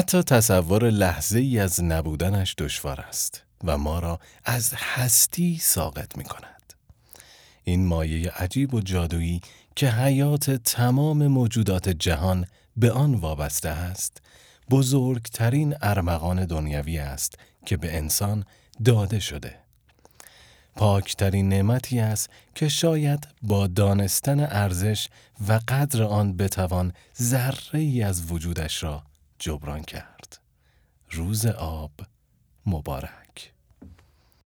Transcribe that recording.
حتی تصور لحظه ای از نبودنش دشوار است و ما را از هستی ساقط می کند. این مایه عجیب و جادویی که حیات تمام موجودات جهان به آن وابسته است بزرگترین ارمغان دنیوی است که به انسان داده شده. پاکترین نعمتی است که شاید با دانستن ارزش و قدر آن بتوان ذره ای از وجودش را جبران کرد. روز آب مبارک